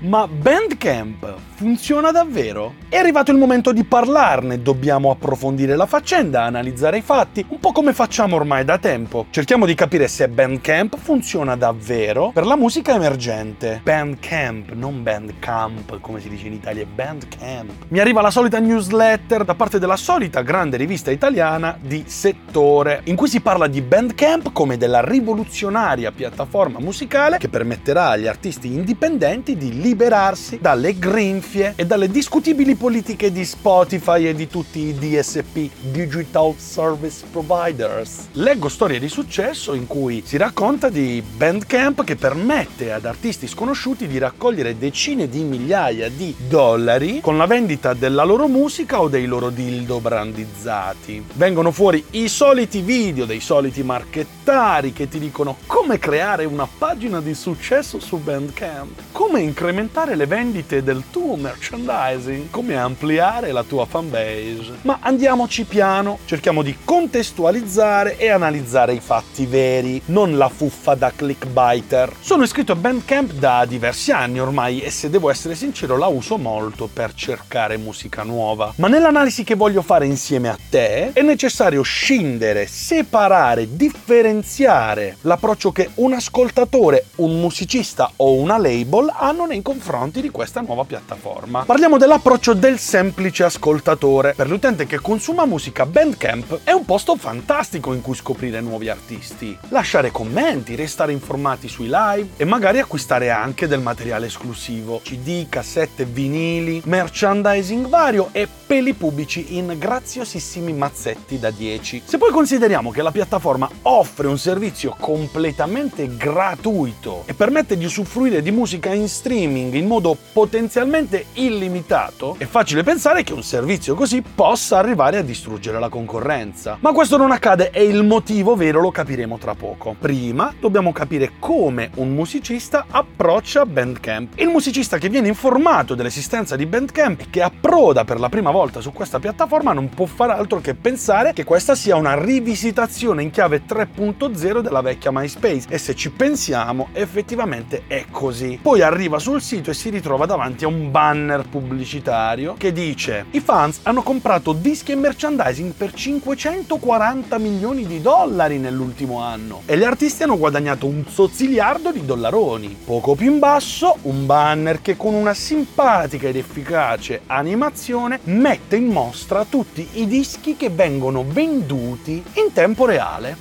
Ma Bandcamp funziona davvero? È arrivato il momento di parlarne, dobbiamo approfondire la faccenda, analizzare i fatti, un po' come facciamo ormai da tempo. Cerchiamo di capire se Bandcamp funziona davvero per la musica emergente. Bandcamp, non Bandcamp, come si dice in Italia, Bandcamp. Mi arriva la solita newsletter da parte della solita grande rivista italiana di settore, in cui si parla di Bandcamp come della rivoluzionaria piattaforma musicale che permetterà agli artisti indipendenti di liberarsi dalle grinfie e dalle discutibili politiche di Spotify e di tutti i DSP, Digital Service Providers. Leggo storie di successo in cui si racconta di Bandcamp che permette ad artisti sconosciuti di raccogliere decine di migliaia di dollari con la vendita della loro musica o dei loro dildo brandizzati. Vengono fuori i soliti video dei soliti marchettari che ti dicono come creare una pagina di successo su Bandcamp, come incrementare le vendite del tuo merchandising, come ampliare la tua fanbase. Ma andiamoci piano, cerchiamo di contestualizzare e analizzare i fatti veri, non la fuffa da clickbiter. Sono iscritto a Bandcamp da diversi anni ormai e se devo essere sincero la uso molto per cercare musica nuova. Ma nell'analisi che voglio fare insieme a te è necessario scindere, separare, differenziare l'approccio che un ascoltatore, un musicista o una label hanno nei confronti di questa nuova piattaforma. Parliamo dell'approccio del semplice ascoltatore. Per l'utente che consuma musica, Bandcamp è un posto fantastico in cui scoprire nuovi artisti, lasciare commenti, restare informati sui live e magari acquistare anche del materiale esclusivo, CD, cassette, vinili, merchandising vario e peli pubblici in graziosissimi mazzetti da 10. Se poi consideriamo che la piattaforma offre un servizio completamente gratuito e permette di usufruire di musica in streaming in modo potenzialmente illimitato, è facile pensare che un servizio così possa arrivare a distruggere la concorrenza. Ma questo non accade e il motivo vero lo capiremo tra poco. Prima dobbiamo capire come un musicista approccia Bandcamp. Il musicista che viene informato dell'esistenza di Bandcamp e che approda per la prima volta su questa piattaforma non può fare altro che pensare che questa sia una rivisitazione in chiave 3.0 della vecchia MySpace e se ci pensiamo effettivamente è così. Poi arriva sul sito e si ritrova davanti a un banner pubblicitario che dice i fans hanno comprato dischi e merchandising per 540 milioni di dollari nell'ultimo anno e gli artisti hanno guadagnato un sozziliardo di dollaroni. Poco più in basso un banner che con una simpatica ed efficace animazione mette in mostra tutti i dischi che vengono venduti in tempo reale.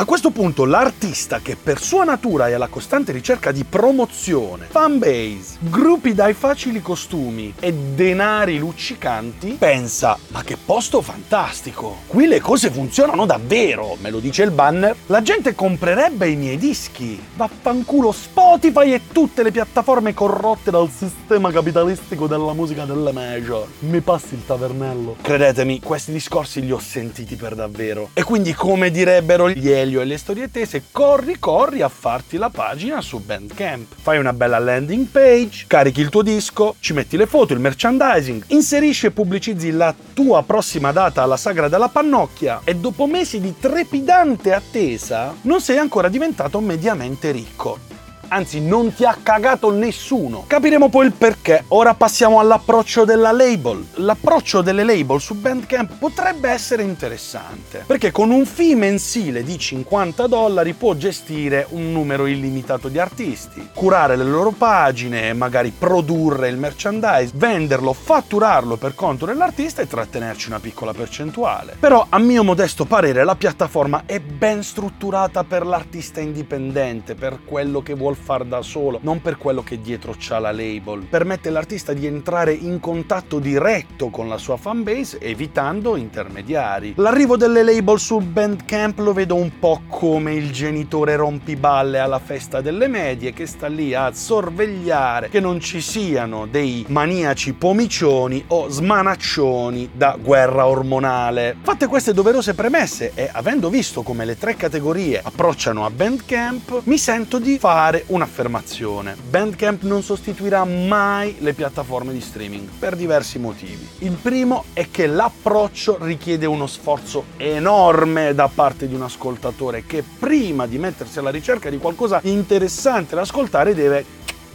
A questo punto l'artista che per sua natura è alla costante ricerca di promozione, fanbase, gruppi dai facili costumi e denari luccicanti, pensa ma che posto fantastico! Qui le cose funzionano davvero, me lo dice il banner. La gente comprerebbe i miei dischi. Vaffanculo Spotify e tutte le piattaforme corrotte dal sistema capitalistico della musica delle major. Mi passi il tavernello? Credetemi, questi discorsi li ho sentiti per davvero. E quindi come direbbero gli Elio e le storie tese, corri corri a farti la pagina su Bandcamp. Fai una bella landing page, carichi il tuo disco, ci metti le foto, il merchandising, inserisci e pubblicizzi la tua prossima data alla sagra della pannocchia e dopo mesi di trepidante attesa non sei ancora diventato mediamente ricco anzi non ti ha cagato nessuno. Capiremo poi il perché. Ora passiamo all'approccio della label. L'approccio delle label su Bandcamp potrebbe essere interessante, perché con un fee mensile di 50 dollari può gestire un numero illimitato di artisti, curare le loro pagine, magari produrre il merchandise, venderlo, fatturarlo per conto dell'artista e trattenerci una piccola percentuale. Però a mio modesto parere la piattaforma è ben strutturata per l'artista indipendente, per quello che vuol far da solo, non per quello che dietro c'ha la label. Permette all'artista di entrare in contatto diretto con la sua fanbase evitando intermediari. L'arrivo delle label su Bandcamp lo vedo un po' come il genitore rompiballe alla festa delle medie che sta lì a sorvegliare che non ci siano dei maniaci pomicioni o smanaccioni da guerra ormonale. Fatte queste doverose premesse e avendo visto come le tre categorie approcciano a Bandcamp, mi sento di fare un'affermazione. Bandcamp non sostituirà mai le piattaforme di streaming per diversi motivi. Il primo è che l'approccio richiede uno sforzo enorme da parte di un ascoltatore che prima di mettersi alla ricerca di qualcosa interessante da ascoltare deve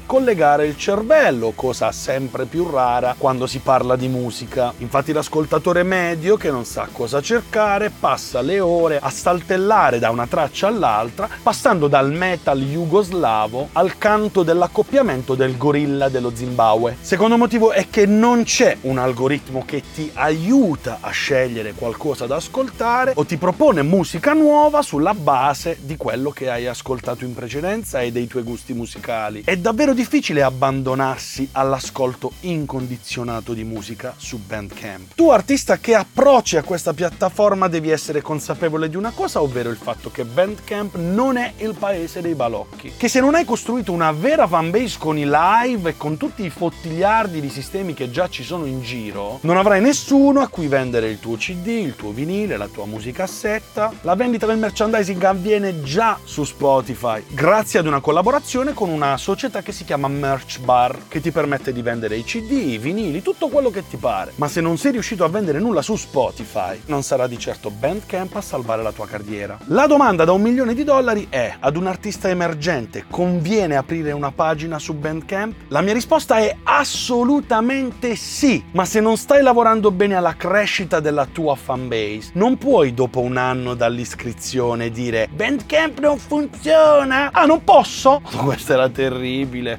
collegare il cervello, cosa sempre più rara quando si parla di musica. Infatti l'ascoltatore medio che non sa cosa cercare passa le ore a saltellare da una traccia all'altra, passando dal metal jugoslavo al canto dell'accoppiamento del gorilla dello Zimbabwe. Secondo motivo è che non c'è un algoritmo che ti aiuta a scegliere qualcosa da ascoltare o ti propone musica nuova sulla base di quello che hai ascoltato in precedenza e dei tuoi gusti musicali. È davvero difficile abbandonarsi all'ascolto incondizionato di musica su Bandcamp. Tu artista che approcci a questa piattaforma devi essere consapevole di una cosa, ovvero il fatto che Bandcamp non è il paese dei balocchi. Che se non hai costruito una vera fanbase con i live e con tutti i fottigliardi di sistemi che già ci sono in giro, non avrai nessuno a cui vendere il tuo CD, il tuo vinile, la tua musicassetta. La vendita del merchandising avviene già su Spotify, grazie ad una collaborazione con una società che si chiama Merch Bar, che ti permette di vendere i CD, i vinili, tutto quello che ti pare. Ma se non sei riuscito a vendere nulla su Spotify, non sarà di certo Bandcamp a salvare la tua carriera. La domanda da un milione di dollari è: ad un artista emergente conviene aprire una pagina su Bandcamp? La mia risposta è assolutamente sì. Ma se non stai lavorando bene alla crescita della tua fanbase, non puoi dopo un anno dall'iscrizione dire Bandcamp non funziona. Ah, non posso? Questo era terribile.